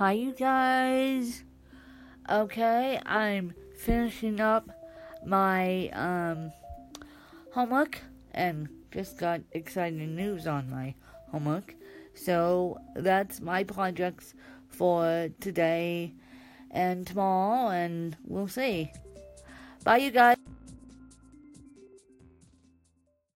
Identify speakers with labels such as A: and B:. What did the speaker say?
A: Hi, you guys. Okay, I'm finishing up my um, homework and just got exciting news on my homework. So that's my projects for today and tomorrow, and we'll see. Bye, you guys.